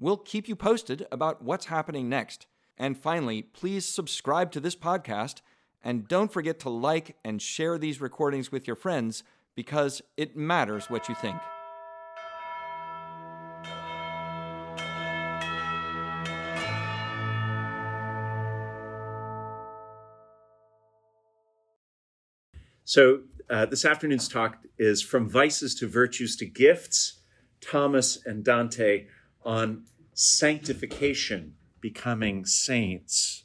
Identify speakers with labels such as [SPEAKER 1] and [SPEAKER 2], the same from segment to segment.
[SPEAKER 1] We'll keep you posted about what's happening next. And finally, please subscribe to this podcast and don't forget to like and share these recordings with your friends because it matters what you think.
[SPEAKER 2] So, uh, this afternoon's talk is From Vices to Virtues to Gifts, Thomas and Dante on sanctification, becoming saints.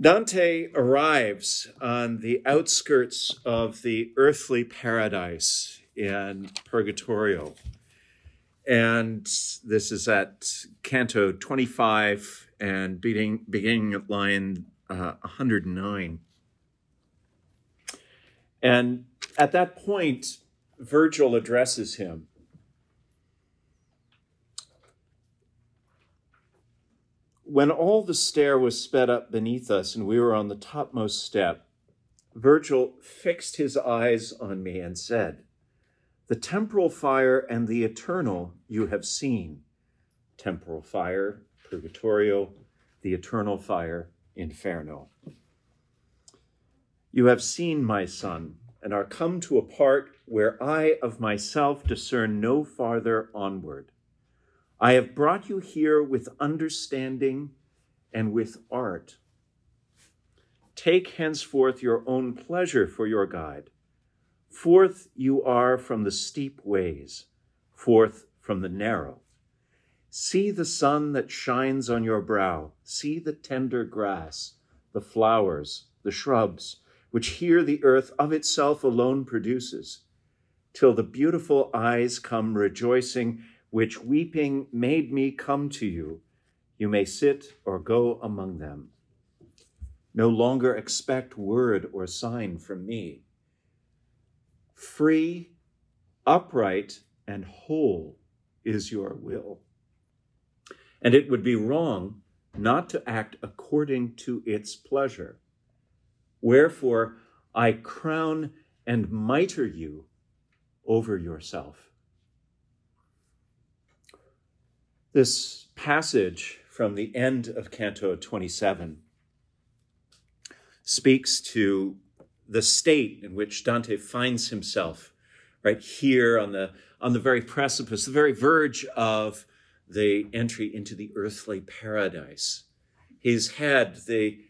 [SPEAKER 2] Dante arrives on the outskirts of the earthly paradise in Purgatorio. And this is at Canto 25 and beginning, beginning at line uh, 109. And at that point, Virgil addresses him. When all the stair was sped up beneath us and we were on the topmost step, Virgil fixed his eyes on me and said, The temporal fire and the eternal you have seen. Temporal fire, purgatorio, the eternal fire, inferno. You have seen my son, and are come to a part where I of myself discern no farther onward. I have brought you here with understanding and with art. Take henceforth your own pleasure for your guide. Forth you are from the steep ways, forth from the narrow. See the sun that shines on your brow, see the tender grass, the flowers, the shrubs, which here the earth of itself alone produces, till the beautiful eyes come rejoicing, which weeping made me come to you. You may sit or go among them. No longer expect word or sign from me. Free, upright, and whole is your will. And it would be wrong not to act according to its pleasure. Wherefore I crown and mitre you over yourself. This passage from the end of Canto 27 speaks to the state in which Dante finds himself right here on the on the very precipice, the very verge of the entry into the earthly paradise. He's had the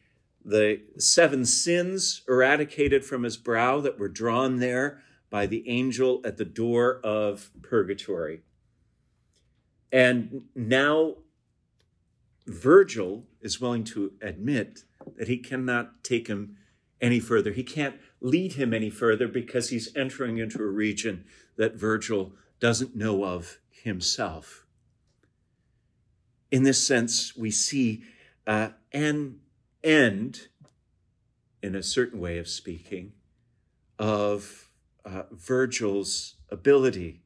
[SPEAKER 2] the seven sins eradicated from his brow that were drawn there by the angel at the door of purgatory. And now Virgil is willing to admit that he cannot take him any further. He can't lead him any further because he's entering into a region that Virgil doesn't know of himself. In this sense, we see uh, an end, in a certain way of speaking, of uh, Virgil's ability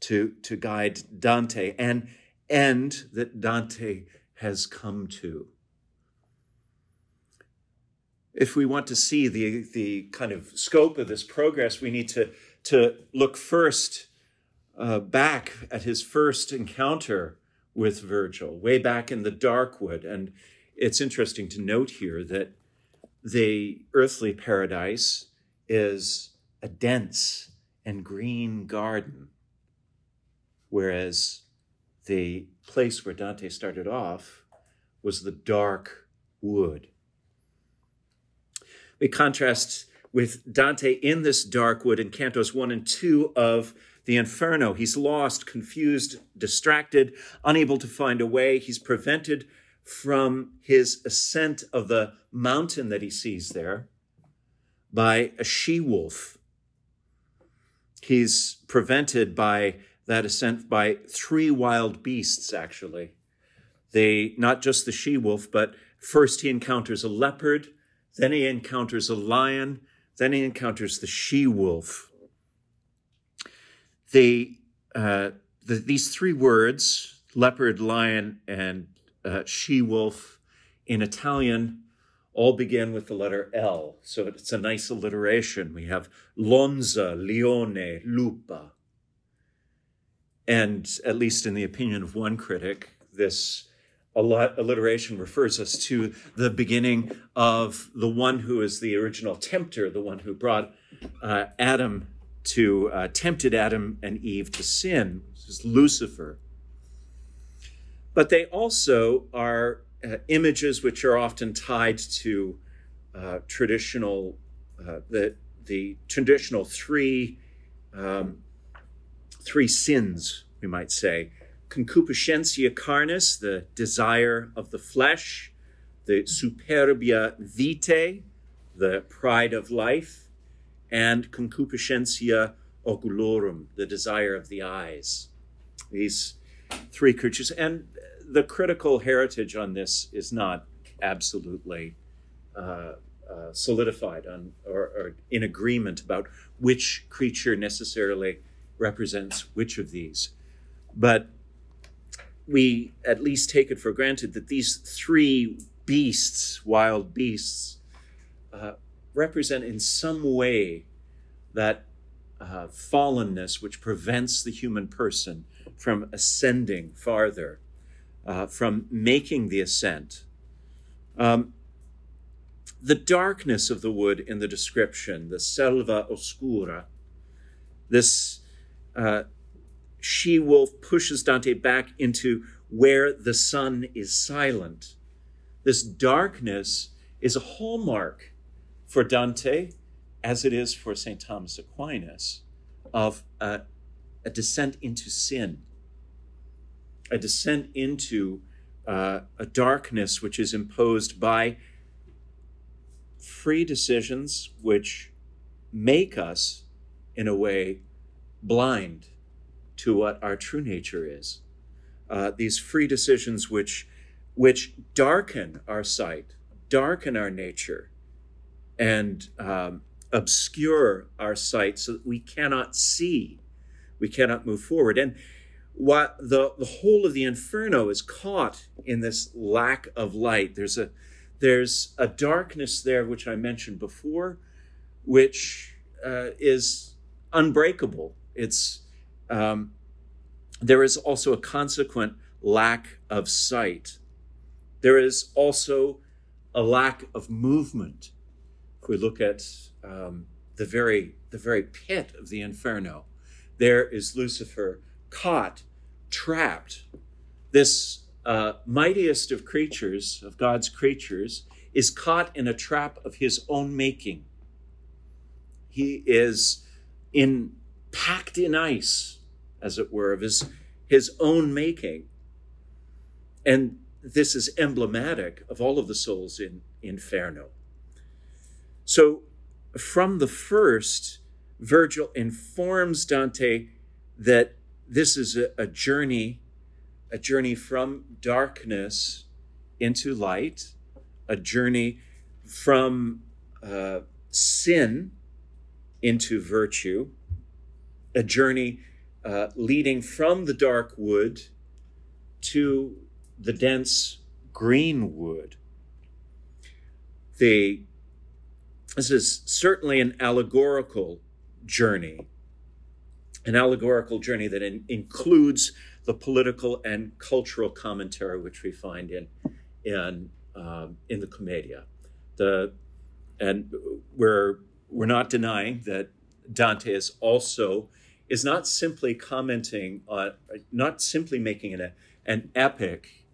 [SPEAKER 2] to, to guide Dante, and end that Dante has come to. If we want to see the, the kind of scope of this progress, we need to, to look first uh, back at his first encounter with Virgil, way back in the Darkwood, and it's interesting to note here that the earthly paradise is a dense and green garden, whereas the place where Dante started off was the dark wood. We contrast with Dante in this dark wood in Cantos 1 and 2 of the Inferno. He's lost, confused, distracted, unable to find a way. He's prevented from his ascent of the mountain that he sees there by a she wolf. He's prevented by that sent by three wild beasts, actually, they not just the she wolf, but first he encounters a leopard, then he encounters a lion, then he encounters the she wolf. Uh, the, these three words, leopard, lion, and uh, she wolf, in Italian, all begin with the letter L. So it's a nice alliteration. We have lonza, leone, lupa. And at least in the opinion of one critic, this alliteration refers us to the beginning of the one who is the original tempter, the one who brought uh, Adam to, uh, tempted Adam and Eve to sin, this is Lucifer. But they also are uh, images which are often tied to uh, traditional, uh, the, the traditional three, um, three sins, we might say concupiscentia carnis, the desire of the flesh, the superbia vitae, the pride of life, and concupiscentia oculorum, the desire of the eyes. These three creatures. And the critical heritage on this is not absolutely uh, uh, solidified on, or, or in agreement about which creature necessarily represents which of these. But we at least take it for granted that these three beasts, wild beasts, uh, represent in some way that uh, fallenness which prevents the human person from ascending farther, uh, from making the ascent. Um, the darkness of the wood in the description, the selva oscura, this uh, she wolf pushes Dante back into where the sun is silent. This darkness is a hallmark for Dante, as it is for St. Thomas Aquinas, of a, a descent into sin, a descent into uh, a darkness which is imposed by free decisions which make us, in a way, blind to what our true nature is. Uh, these free decisions which, which darken our sight, darken our nature, and um, obscure our sight so that we cannot see, we cannot move forward. And what the, the whole of the inferno is caught in this lack of light. There's a there's a darkness there which I mentioned before, which uh, is unbreakable. It's um, there is also a consequent lack of sight. There is also a lack of movement. If we look at um, the very the very pit of the inferno, there is Lucifer caught, trapped. This uh, mightiest of creatures, of God's creatures, is caught in a trap of his own making. He is in packed in ice as it were, of his, his own making. And this is emblematic of all of the souls in Inferno. So, from the first, Virgil informs Dante that this is a, a journey, a journey from darkness into light, a journey from uh, sin into virtue, a journey uh, leading from the dark wood to the dense green wood. The, this is certainly an allegorical journey, an allegorical journey that in, includes the political and cultural commentary which we find in in um, in the Commedia. The and we're we're not denying that Dante is also is not simply commenting on, not simply making an, an epic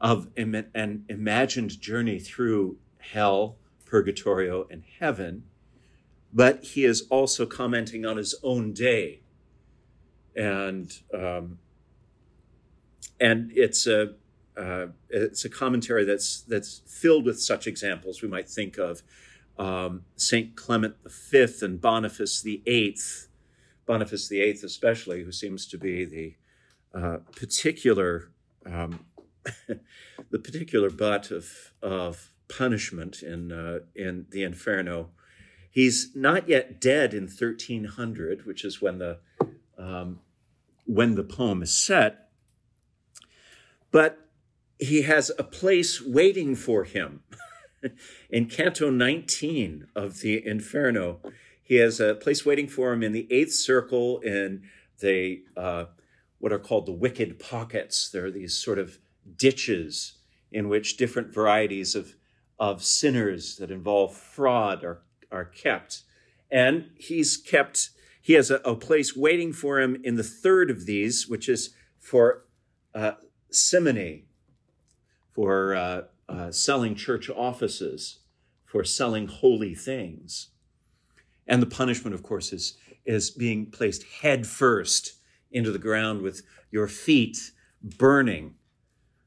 [SPEAKER 2] of an imagined journey through hell, purgatorio, and heaven, but he is also commenting on his own day. And, um, and it's a, uh, it's a commentary that's, that's filled with such examples. We might think of um, St. Clement V and Boniface VIII, Boniface VIII, especially, who seems to be the uh, particular um, the particular butt of, of punishment in, uh, in the Inferno. He's not yet dead in 1300, which is when the, um, when the poem is set, but he has a place waiting for him. in Canto 19 of the Inferno, he has a place waiting for him in the eighth circle in the uh, what are called the wicked pockets. There are these sort of ditches in which different varieties of, of sinners that involve fraud are, are kept. And he's kept, he has a, a place waiting for him in the third of these, which is for uh, simony, for uh, uh, selling church offices, for selling holy things. And the punishment, of course, is, is being placed head first into the ground with your feet burning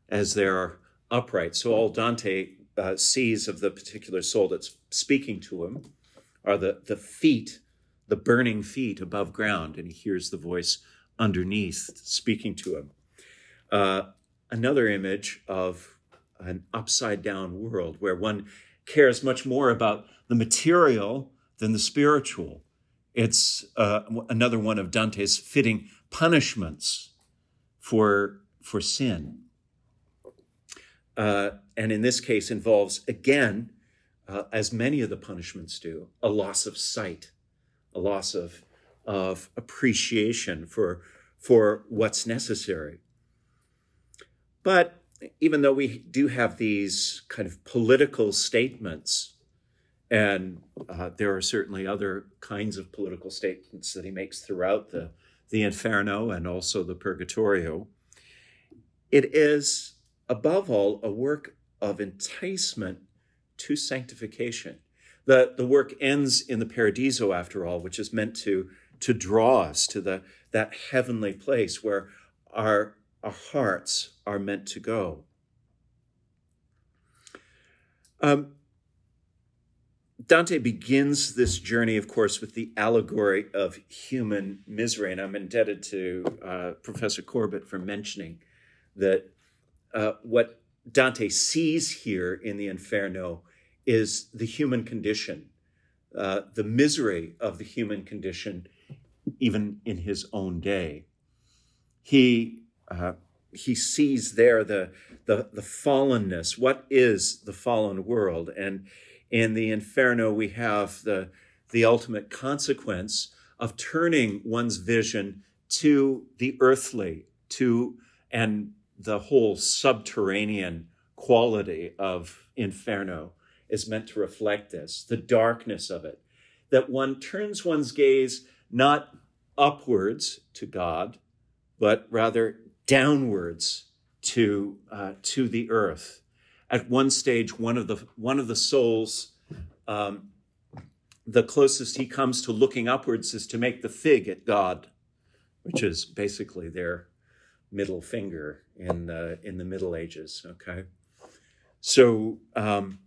[SPEAKER 2] as they are upright. So all Dante uh, sees of the particular soul that's speaking to him are the, the feet, the burning feet above ground, and he hears the voice underneath speaking to him. Uh, another image of an upside down world where one cares much more about the material than the spiritual. It's uh, another one of Dante's fitting punishments for, for sin. Uh, and in this case involves, again, uh, as many of the punishments do, a loss of sight, a loss of, of appreciation for, for what's necessary. But even though we do have these kind of political statements, and uh, there are certainly other kinds of political statements that he makes throughout the the Inferno and also the Purgatorio. It is, above all, a work of enticement to sanctification. The, the work ends in the Paradiso, after all, which is meant to, to draw us to the, that heavenly place where our, our hearts are meant to go. Um, Dante begins this journey, of course, with the allegory of human misery. And I'm indebted to uh, Professor Corbett for mentioning that uh, what Dante sees here in the Inferno is the human condition, uh, the misery of the human condition, even in his own day. He, uh, he sees there the, the, the fallenness. What is the fallen world? And in the inferno, we have the, the ultimate consequence of turning one's vision to the earthly, to and the whole subterranean quality of inferno is meant to reflect this, the darkness of it, that one turns one's gaze not upwards to God, but rather downwards to, uh, to the earth at one stage, one of the one of the souls, um, the closest he comes to looking upwards is to make the fig at God, which is basically their middle finger in in the Middle Ages. Okay, so um,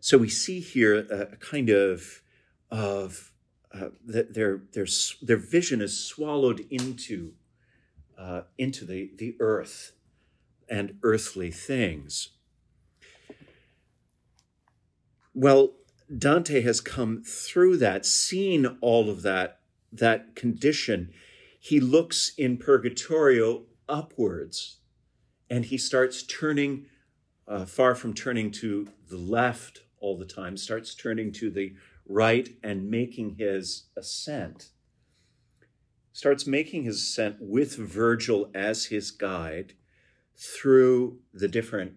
[SPEAKER 2] so we see here a, a kind of of uh, their their their vision is swallowed into uh, into the the earth and earthly things. Well, Dante has come through that, seen all of that, that condition. He looks in Purgatorio upwards and he starts turning, uh, far from turning to the left all the time, starts turning to the right and making his ascent. Starts making his ascent with Virgil as his guide through the different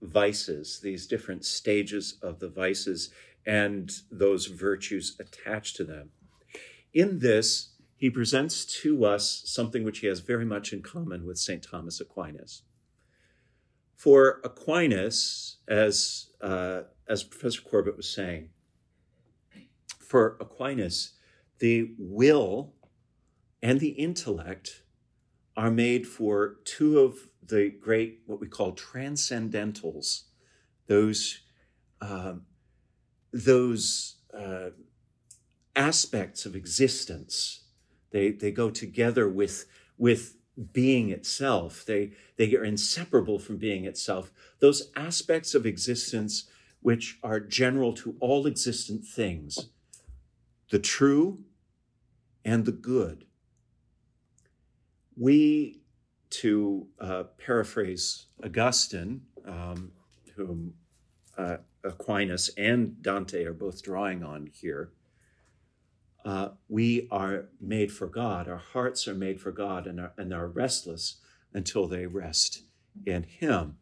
[SPEAKER 2] vices, these different stages of the vices and those virtues attached to them. In this, he presents to us something which he has very much in common with St. Thomas Aquinas. For Aquinas, as, uh, as Professor Corbett was saying, for Aquinas, the will and the intellect are made for two of the great, what we call transcendentals, those, um, those uh, aspects of existence. They, they go together with, with being itself. They, they are inseparable from being itself. Those aspects of existence which are general to all existent things the true and the good. We, to uh, paraphrase Augustine, um, whom uh, Aquinas and Dante are both drawing on here, uh, we are made for God. Our hearts are made for God and are, and are restless until they rest in Him.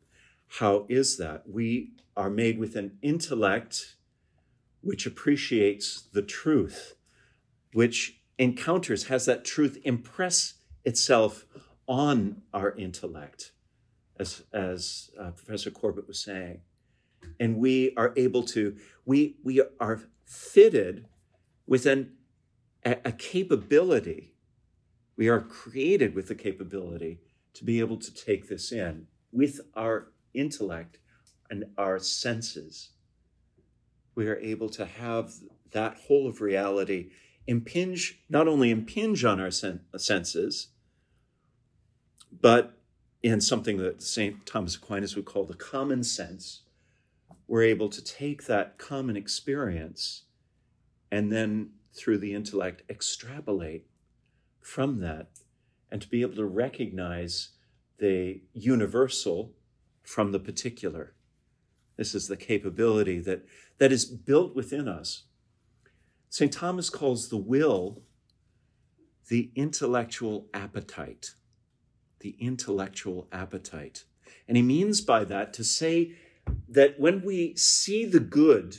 [SPEAKER 2] How is that? We are made with an intellect which appreciates the truth, which encounters, has that truth impress itself on our intellect, as, as uh, Professor Corbett was saying. And we are able to, we, we are fitted with an a, a capability. We are created with the capability to be able to take this in with our intellect and our senses. We are able to have that whole of reality impinge, not only impinge on our sen- senses, but in something that St. Thomas Aquinas would call the common sense, we're able to take that common experience and then through the intellect extrapolate from that and to be able to recognize the universal from the particular. This is the capability that, that is built within us. St. Thomas calls the will the intellectual appetite. The intellectual appetite. And he means by that to say that when we see the good,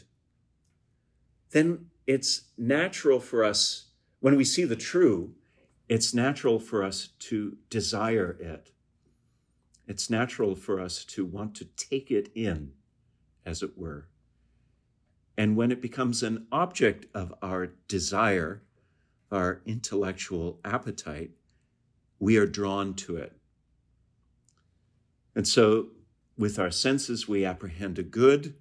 [SPEAKER 2] then it's natural for us, when we see the true, it's natural for us to desire it. It's natural for us to want to take it in, as it were. And when it becomes an object of our desire, our intellectual appetite, we are drawn to it. And so, with our senses, we apprehend a good,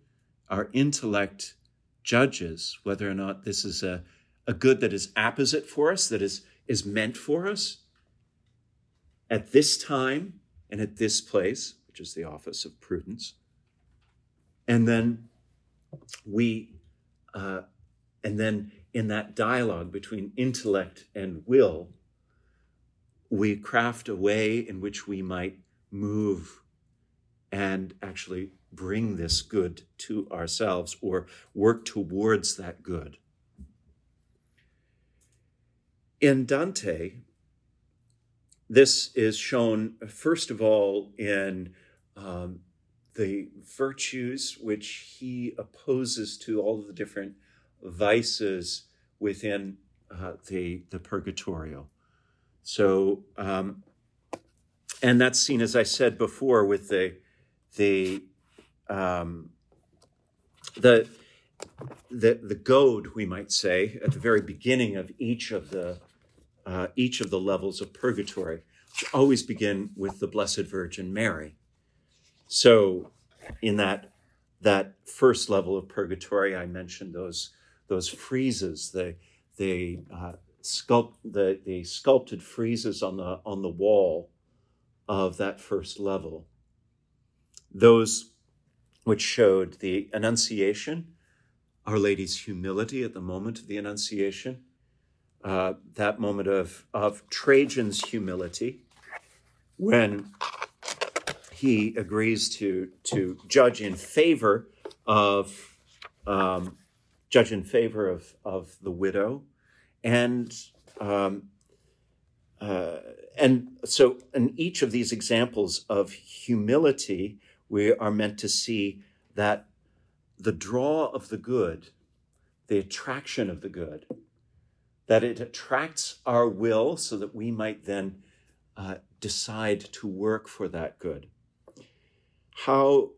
[SPEAKER 2] our intellect judges whether or not this is a, a good that is apposite for us, that is, is meant for us at this time and at this place, which is the office of prudence. And then we, uh, and then in that dialogue between intellect and will, we craft a way in which we might move and actually bring this good to ourselves or work towards that good. In Dante, this is shown, first of all, in um, the virtues which he opposes to all of the different vices within uh, the, the purgatorio. So, um, and that's seen, as I said before, with the, the um, the the the goad, we might say, at the very beginning of each of the uh, each of the levels of purgatory, always begin with the Blessed Virgin Mary. So, in that that first level of purgatory, I mentioned those those friezes, the the uh, sculpt the the sculpted friezes on the on the wall of that first level. Those which showed the Annunciation, Our Lady's humility at the moment of the Annunciation, uh, that moment of, of Trajan's humility when he agrees to, to judge in favor of um, judge in favor of, of the widow and um, uh, and so in each of these examples of humility we are meant to see that the draw of the good, the attraction of the good, that it attracts our will so that we might then uh, decide to work for that good. How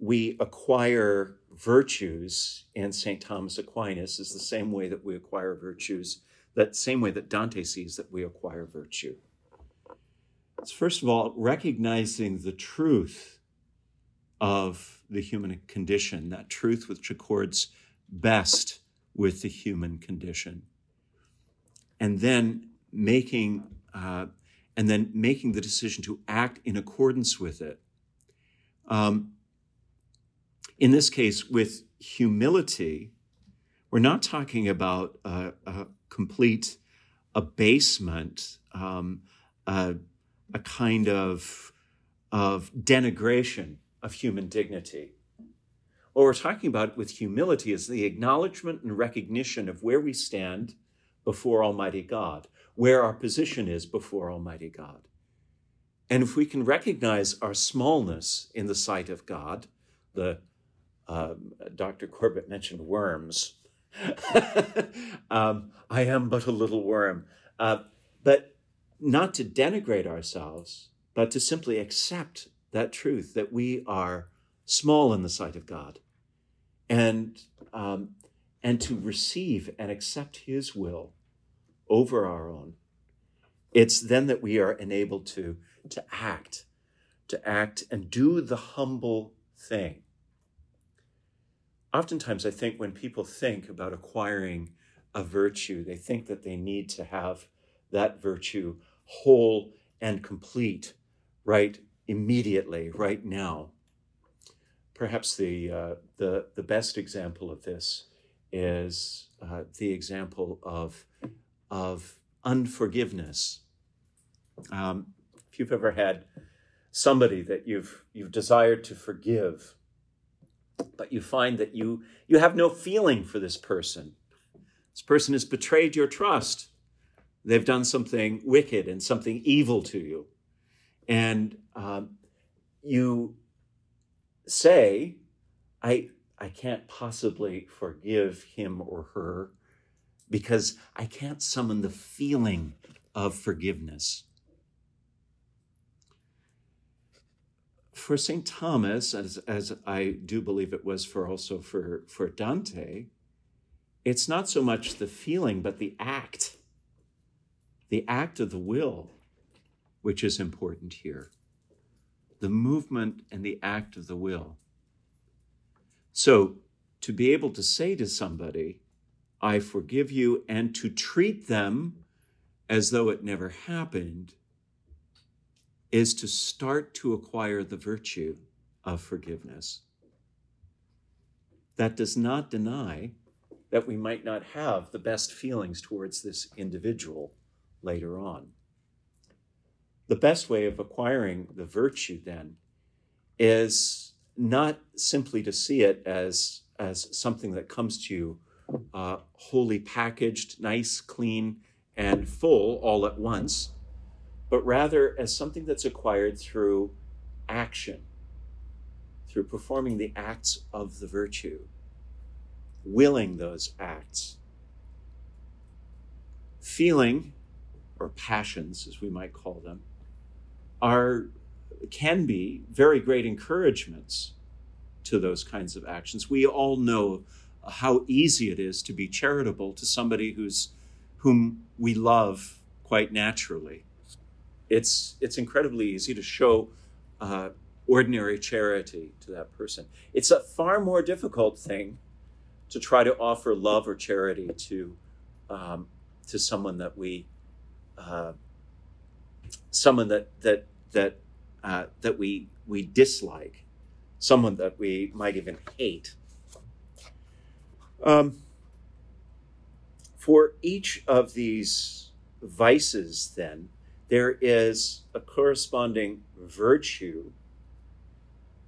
[SPEAKER 2] we acquire virtues in St. Thomas Aquinas is the same way that we acquire virtues, that same way that Dante sees that we acquire virtue. It's first of all recognizing the truth of the human condition, that truth which accords best with the human condition. And then making uh, and then making the decision to act in accordance with it. Um, in this case, with humility, we're not talking about a, a complete abasement, um, a, a kind of, of denigration of human dignity. What we're talking about with humility is the acknowledgement and recognition of where we stand before Almighty God, where our position is before Almighty God. And if we can recognize our smallness in the sight of God, the um, Dr. Corbett mentioned worms. um, I am but a little worm. Uh, but not to denigrate ourselves, but to simply accept that truth that we are small in the sight of God, and um, and to receive and accept His will over our own. It's then that we are enabled to to act, to act and do the humble thing. Oftentimes, I think when people think about acquiring a virtue, they think that they need to have that virtue whole and complete right immediately, right now. Perhaps the, uh, the, the best example of this is uh, the example of, of unforgiveness. Um, you've ever had somebody that you've, you've desired to forgive, but you find that you, you have no feeling for this person, this person has betrayed your trust. They've done something wicked and something evil to you. And um, you say, I, I can't possibly forgive him or her because I can't summon the feeling of forgiveness. For St. Thomas, as, as I do believe it was for also for, for Dante, it's not so much the feeling, but the act, the act of the will, which is important here. The movement and the act of the will. So, to be able to say to somebody, I forgive you, and to treat them as though it never happened, is to start to acquire the virtue of forgiveness. That does not deny that we might not have the best feelings towards this individual later on. The best way of acquiring the virtue, then, is not simply to see it as, as something that comes to you uh, wholly packaged, nice, clean, and full all at once, but rather as something that's acquired through action, through performing the acts of the virtue willing those acts. Feeling, or passions as we might call them, are can be very great encouragements to those kinds of actions. We all know how easy it is to be charitable to somebody who's whom we love quite naturally. It's it's incredibly easy to show uh, ordinary charity to that person. It's a far more difficult thing to try to offer love or charity to um, to someone that we uh, someone that that that uh, that we we dislike, someone that we might even hate. Um, for each of these vices, then, there is a corresponding virtue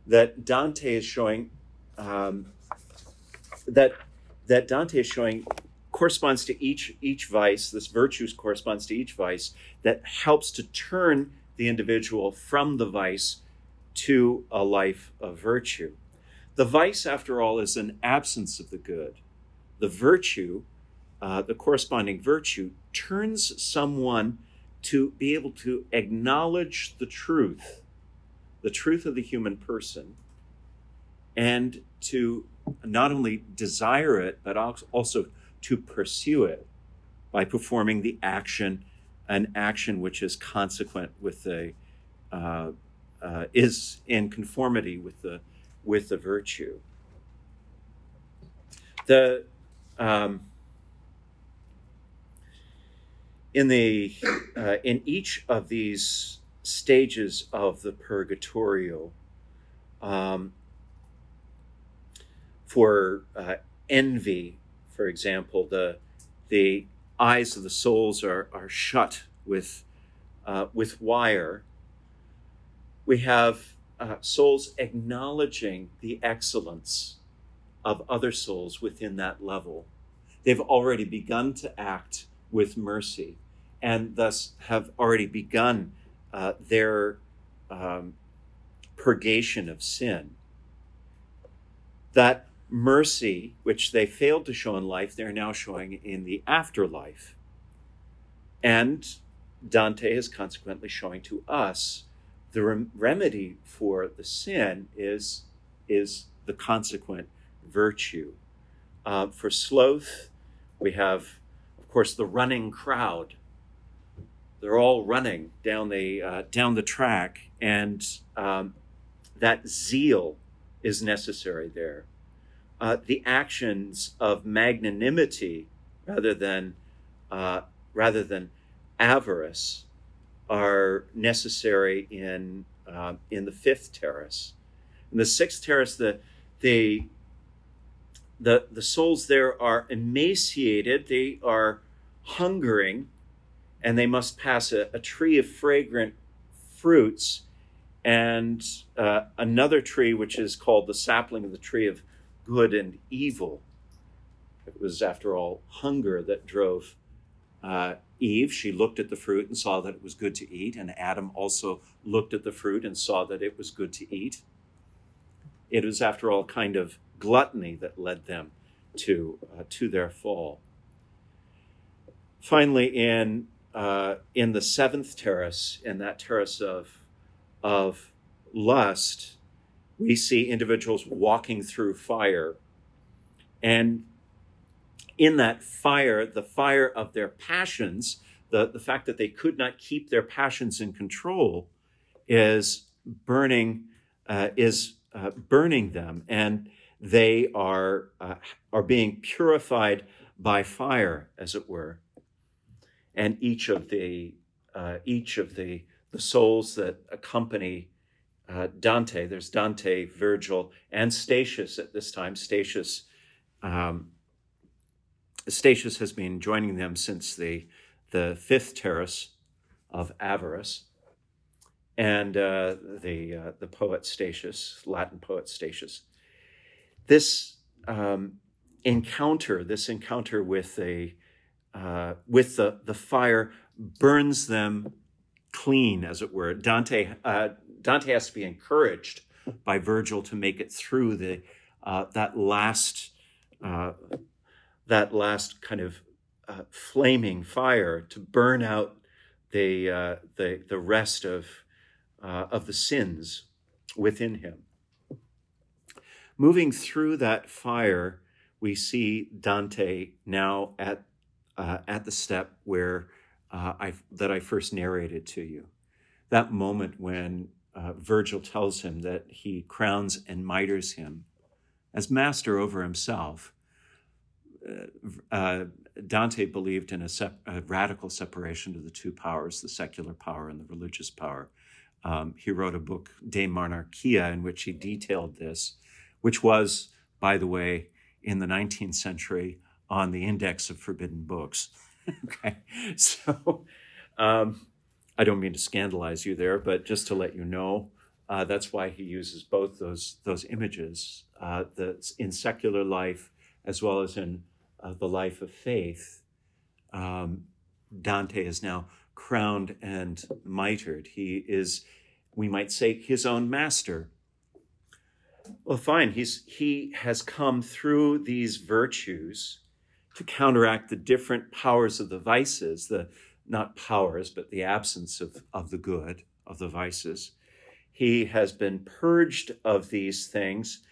[SPEAKER 2] that Dante is showing um, that that Dante is showing corresponds to each each vice. This virtue corresponds to each vice that helps to turn the individual from the vice to a life of virtue. The vice, after all, is an absence of the good. The virtue, uh, the corresponding virtue, turns someone to be able to acknowledge the truth, the truth of the human person, and to not only desire it, but also to pursue it by performing the action, an action which is consequent with the, uh, uh, is in conformity with the, with the virtue. The, um, in the uh, in each of these stages of the purgatorio, um, for uh, envy, for example, the the eyes of the souls are are shut with uh, with wire. We have uh, souls acknowledging the excellence of other souls within that level. They've already begun to act with mercy and thus have already begun uh, their um, purgation of sin. That mercy, which they failed to show in life, they're now showing in the afterlife. And Dante is consequently showing to us the rem- remedy for the sin is, is the consequent virtue. Uh, for sloth, we have, of course, the running crowd. They're all running down the uh, down the track, and um, that zeal is necessary there. Uh, the actions of magnanimity, rather than uh, rather than avarice, are necessary in uh, in the fifth terrace. In the sixth terrace, the the the, the souls there are emaciated, they are hungering, and they must pass a, a tree of fragrant fruits and uh, another tree, which is called the sapling of the tree of good and evil. It was, after all, hunger that drove uh, Eve. She looked at the fruit and saw that it was good to eat, and Adam also looked at the fruit and saw that it was good to eat. It was, after all, kind of gluttony that led them to, uh, to their fall. Finally, in, uh, in the seventh terrace, in that terrace of, of lust, we see individuals walking through fire. And in that fire, the fire of their passions, the, the fact that they could not keep their passions in control, is burning, uh, is uh, burning them. And they are, uh, are being purified by fire, as it were. And each of the, uh, each of the, the souls that accompany uh, Dante, there's Dante, Virgil, and Statius at this time. Statius, um, Statius has been joining them since the, the fifth terrace of avarice. And uh, the, uh, the poet Statius, Latin poet Statius, this um, encounter, this encounter with a uh, with the the fire, burns them clean, as it were. Dante uh, Dante has to be encouraged by Virgil to make it through the uh, that last uh, that last kind of uh, flaming fire to burn out the uh, the the rest of of the sins within him. Moving through that fire, we see Dante now at uh, at the step where uh, I that I first narrated to you. That moment when uh, Virgil tells him that he crowns and miters him as master over himself. Uh, uh, Dante believed in a, sep- a, radical separation of the two powers, the secular power and the religious power. Um, he wrote a book, De Monarchia, in which he detailed this which was, by the way, in the 19th century on the index of forbidden books. okay, so um, I don't mean to scandalize you there, but just to let you know, uh, that's why he uses both those those images uh, that's in secular life as well as in uh, the life of faith. Um, Dante is now crowned and mitred. He is, we might say, his own master well, fine. He's, he has come through these virtues to counteract the different powers of the vices, the not powers, but the absence of, of the good, of the vices. He has been purged of these things,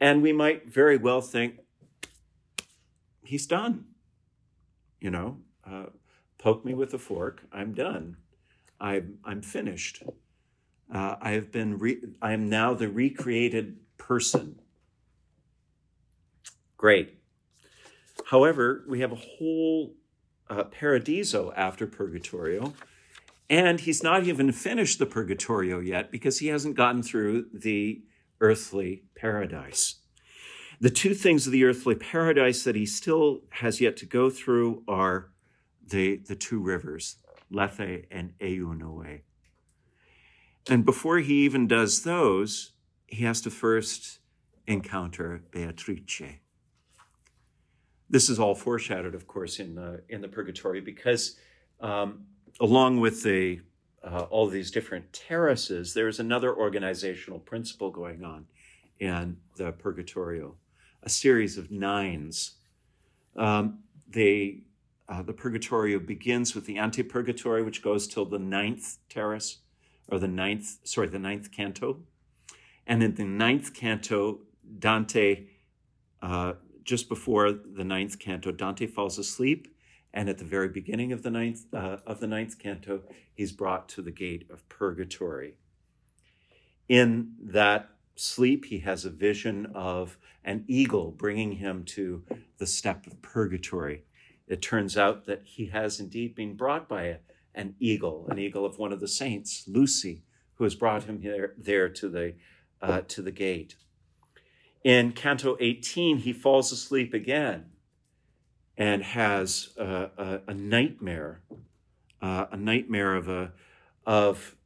[SPEAKER 2] and we might very well think he's done. You know, uh, poke me with a fork, I'm done. I'm, I'm finished. Uh, I have been, re- I am now the recreated person. Great. However, we have a whole uh, Paradiso after Purgatorio, and he's not even finished the Purgatorio yet because he hasn't gotten through the earthly paradise. The two things of the earthly paradise that he still has yet to go through are the, the two rivers, Lethe and Eunoe. And before he even does those, he has to first encounter Beatrice. This is all foreshadowed, of course, in the, in the Purgatory because um, along with the, uh, all these different terraces, there's another organizational principle going on in the Purgatorio, a series of nines. Um, uh, the Purgatorio begins with the Antepurgatory, which goes till the ninth terrace, or the ninth, sorry, the ninth canto. And in the ninth canto, Dante, uh, just before the ninth canto, Dante falls asleep. And at the very beginning of the ninth, uh, of the ninth canto, he's brought to the gate of purgatory. In that sleep, he has a vision of an eagle bringing him to the step of purgatory. It turns out that he has indeed been brought by a, an eagle, an eagle of one of the saints, Lucy, who has brought him there, there to, the, uh, to the gate. In Canto 18, he falls asleep again and has a, a, a nightmare, uh, a nightmare of a, of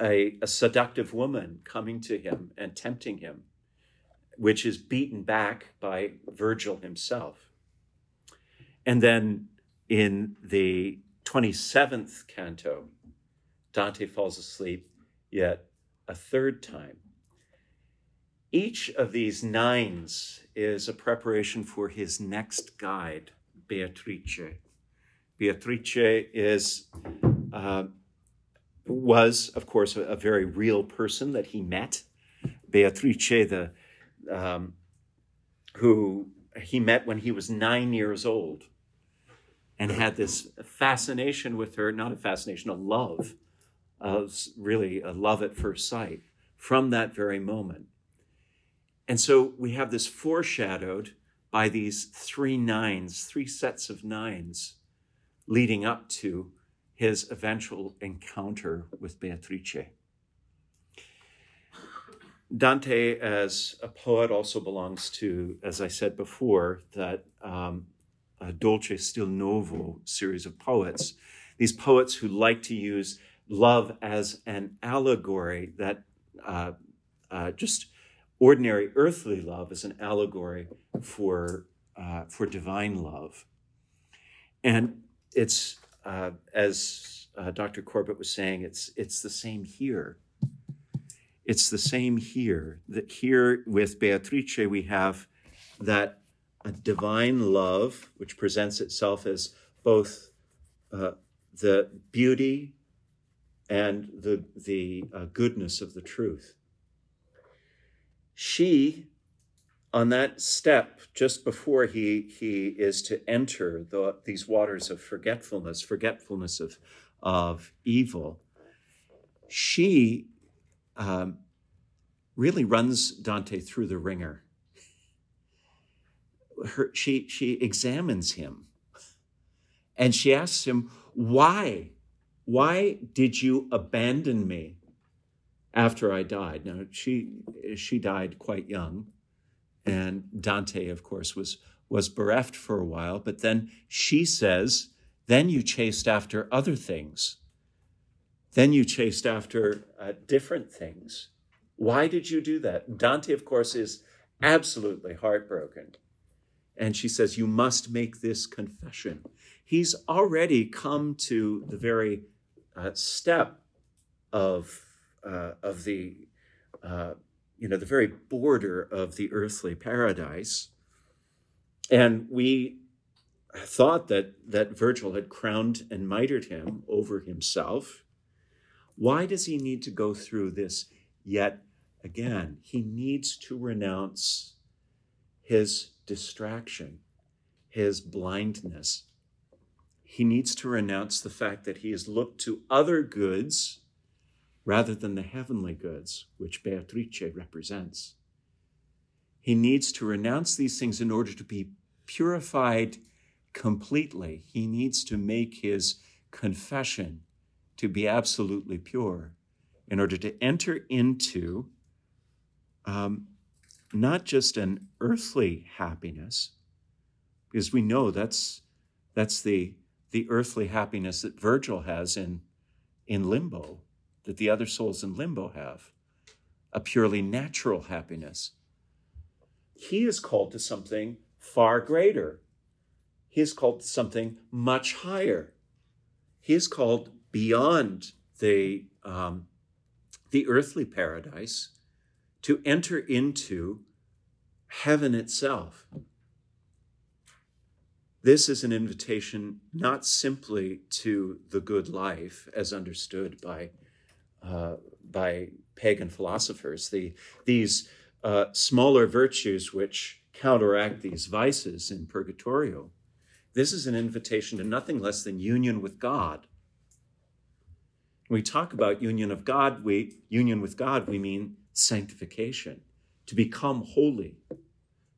[SPEAKER 2] a, a seductive woman coming to him and tempting him, which is beaten back by Virgil himself. And then in the 27th canto, Dante falls asleep yet a third time. Each of these nines is a preparation for his next guide, Beatrice. Beatrice is uh, was, of course, a, a, very real person that he met. Beatrice, the um, who he met when he was nine years old, and had this fascination with her, not a fascination, a love, uh, really a love at first sight from that very moment. And so we have this foreshadowed by these three nines, three sets of nines leading up to his eventual encounter with Beatrice. Dante, as a poet, also belongs to, as I said before, that um, Dolce Stil Novo series of poets. These poets who like to use love as an allegory that uh, uh, just ordinary earthly love is an allegory for uh, for divine love, and it's uh, as uh, Dr. Corbett was saying, it's it's the same here. It's the same here. That here with Beatrice we have that a divine love which presents itself as both uh, the beauty and the the uh, goodness of the truth she on that step just before he he is to enter the, these waters of forgetfulness forgetfulness of of evil she um, really runs dante through the wringer. Her, she she examines him. And she asks him why? Why did you abandon me after I died. Now she she died quite young, and Dante, of course, was was bereft for a while. But then she says, "Then you chased after other things. Then you chased after uh, different things. Why did you do that?" Dante, of course, is absolutely heartbroken, and she says, "You must make this confession." He's already come to the very uh, step of uh, of the, uh, you know, the very border of the earthly paradise. And we thought that, that Virgil had crowned and mitred him over himself. Why does he need to go through this yet again? He needs to renounce his distraction, his blindness. He needs to renounce the fact that he has looked to other goods rather than the heavenly goods which Beatrice represents. He needs to renounce these things in order to be purified completely. He needs to make his confession to be absolutely pure in order to enter into um, not just an earthly happiness, because we know that's that's the the earthly happiness that Virgil has in in limbo, that the other souls in limbo have, a purely natural happiness. He is called to something far greater. He is called to something much higher. He is called beyond the um, the earthly paradise to enter into heaven itself. This is an invitation not simply to the good life as understood by, uh, by pagan philosophers, the, these uh, smaller virtues which counteract these vices in purgatorio. This is an invitation to nothing less than union with God. When we talk about union of God, we union with God, we mean sanctification, to become holy,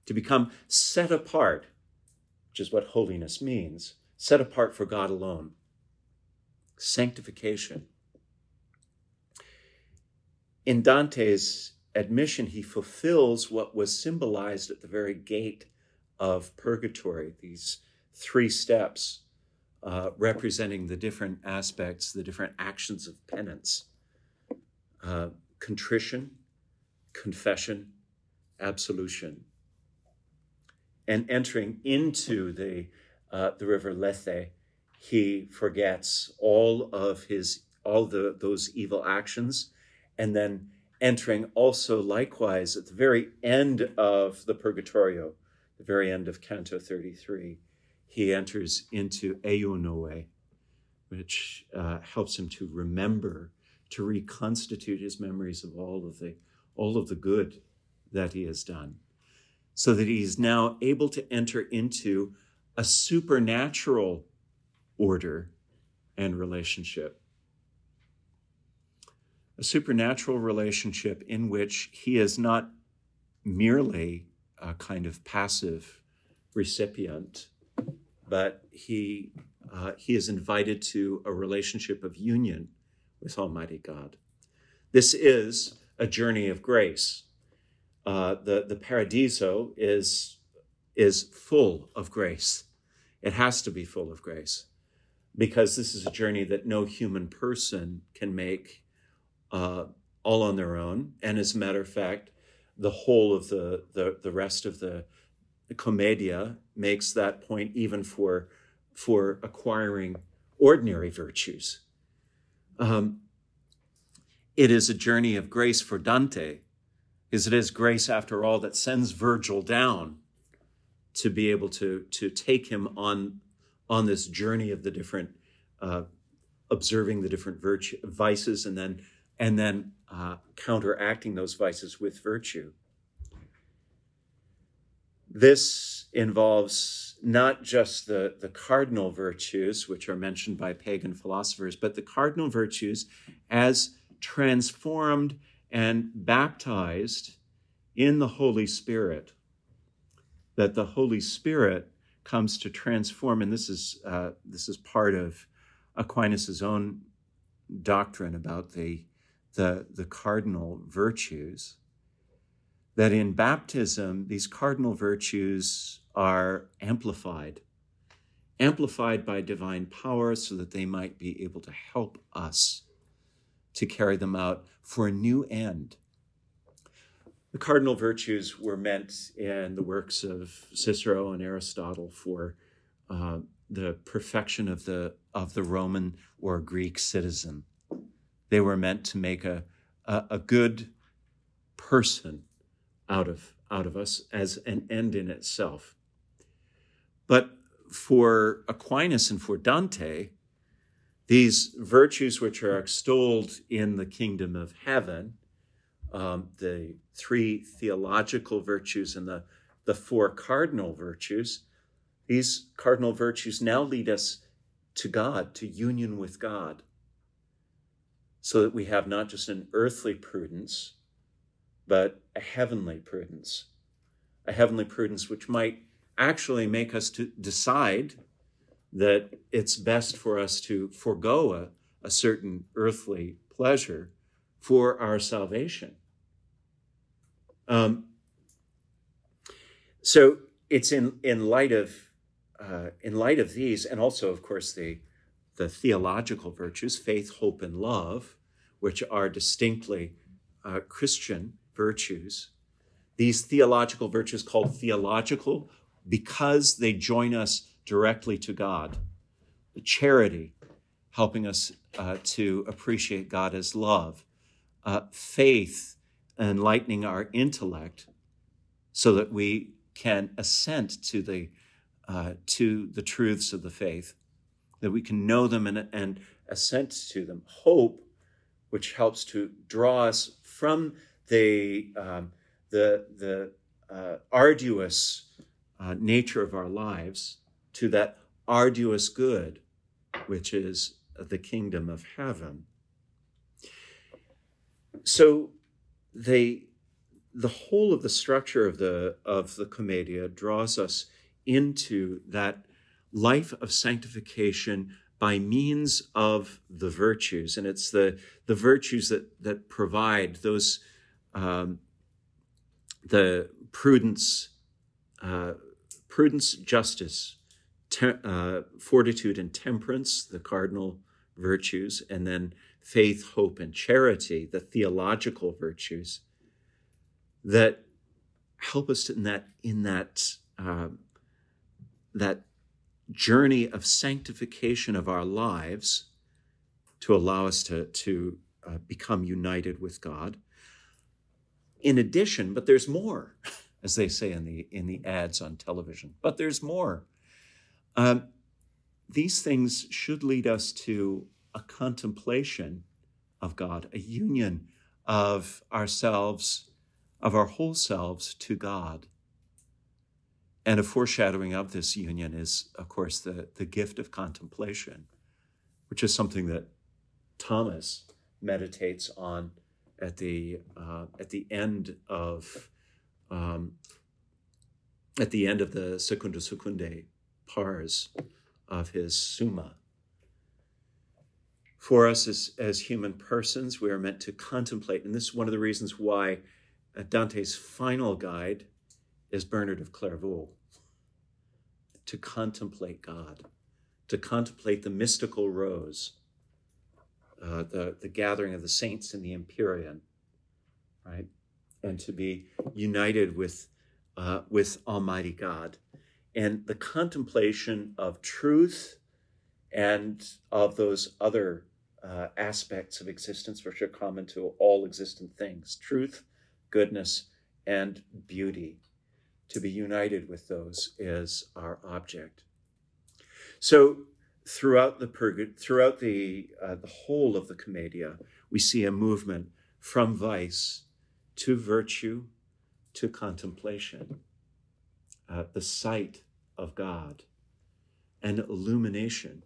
[SPEAKER 2] to become set apart, which is what holiness means, set apart for God alone. Sanctification. In Dante's admission, he fulfills what was symbolized at the very gate of purgatory, these three steps uh, representing the different aspects, the different actions of penance uh, contrition, confession, absolution. And entering into the, uh, the river Lethe, he forgets all of his all the those evil actions and then entering also likewise at the very end of the purgatorio the very end of canto 33 he enters into eunoe, which uh, helps him to remember, to reconstitute his memories of all of the all of the good that he has done, so that he is now able to enter into a supernatural order and relationship. A supernatural relationship in which he is not merely a kind of passive recipient but he, uh, he is invited to a relationship of union with Almighty God. This is a journey of grace. Uh, the, the Paradiso is, is full of grace. It has to be full of grace because this is a journey that no human person can make uh, all on their own. And as a matter of fact, the whole of the, the, the rest of the Commedia makes that point even for, for acquiring ordinary virtues. Um, it is a journey of grace for Dante, because it is grace, after all, that sends Virgil down to be able to, to take him on, on this journey of the different, uh, observing the different virtue, vices and then, and then uh, counteracting those vices with virtue. This involves not just the, the cardinal virtues, which are mentioned by pagan philosophers, but the cardinal virtues as transformed and baptized in the Holy Spirit. That the Holy Spirit comes to transform, and this is uh, this is part of Aquinas's own doctrine about the the, the cardinal virtues that in baptism, these cardinal virtues are amplified, amplified by divine power so that they might be able to help us to carry them out for a new end. The cardinal virtues were meant in the works of Cicero and Aristotle for uh, the perfection of the, of the Roman or Greek citizen. They were meant to make a, a, a good person out of, out of us as an end in itself. But for Aquinas and for Dante, these virtues which are extolled in the kingdom of heaven, um, the three theological virtues and the, the four cardinal virtues, these cardinal virtues now lead us to God, to union with God, so that we have not just an earthly prudence, but a heavenly prudence, a heavenly prudence which might actually make us to decide that it's best for us to forego a, a certain earthly pleasure for our salvation. Um, so it's in, in light of uh, in light of these, and also, of course, the the theological virtues, faith, hope, and love, which are distinctly uh, Christian virtues. These theological virtues, called theological, because they join us directly to God. The charity, helping us uh, to appreciate God as love. Uh, faith, enlightening our intellect so that we can assent to the, uh, to the truths of the faith, that we can know them and, and assent to them. Hope, which helps to draw us from the, um, the, the uh, arduous uh, nature of our lives to that arduous good, which is the kingdom of heaven. So they the whole of the structure of the of the commedia draws us into that life of sanctification by means of the virtues. And it's the the virtues that that provide those um, the prudence uh, prudence justice te- uh, fortitude and temperance the cardinal virtues and then faith hope and charity the theological virtues that help us in that in that uh, that journey of sanctification of our lives to allow us to to uh, become united with God. In addition, but there's more, as they say in the in the ads on television. But there's more. Um, these things should lead us to a contemplation of God, a union of ourselves of our whole selves to God. And a foreshadowing of this union is, of course, the, the gift of contemplation, which is something that Thomas meditates on at the uh, at the end of um, at the end of the Secunda Secundae pars of his Summa. For us as, as human persons, we are meant to contemplate, and this is one of the reasons why Dante's final guide is Bernard of Clairvaux to contemplate God, to contemplate the mystical rose, uh, the, the gathering of the saints in the Empyrean, right? And to be united with, uh, with Almighty God. And the contemplation of truth and of those other uh, aspects of existence which are common to all existent things truth, goodness, and beauty. To be united with those is our object. So throughout the purg- throughout the uh, the whole of the Commedia, we see a movement from vice to virtue to contemplation, uh, the sight of God, and illumination,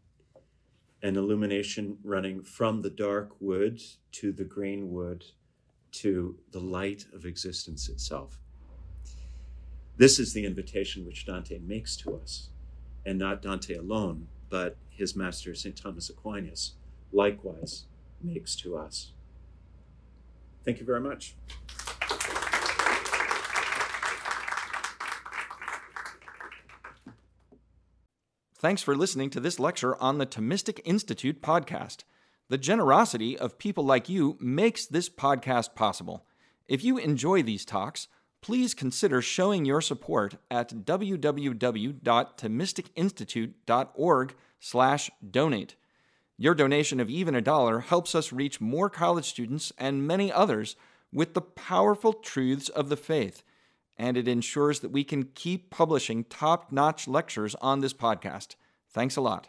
[SPEAKER 2] an illumination running from the dark wood to the green wood to the light of existence itself. This is the invitation which Dante makes to us, and not Dante alone, but his master, St. Thomas Aquinas, likewise makes to us. Thank you very much.
[SPEAKER 1] Thanks for listening to this lecture on the Thomistic Institute podcast. The generosity of people like you makes this podcast possible. If you enjoy these talks, please consider showing your support at www.thomisticinstitute.org/donate. Your donation of even a dollar helps us reach more college students and many others with the powerful truths of the faith, and it ensures that we can keep publishing top-notch lectures on this podcast. Thanks a lot.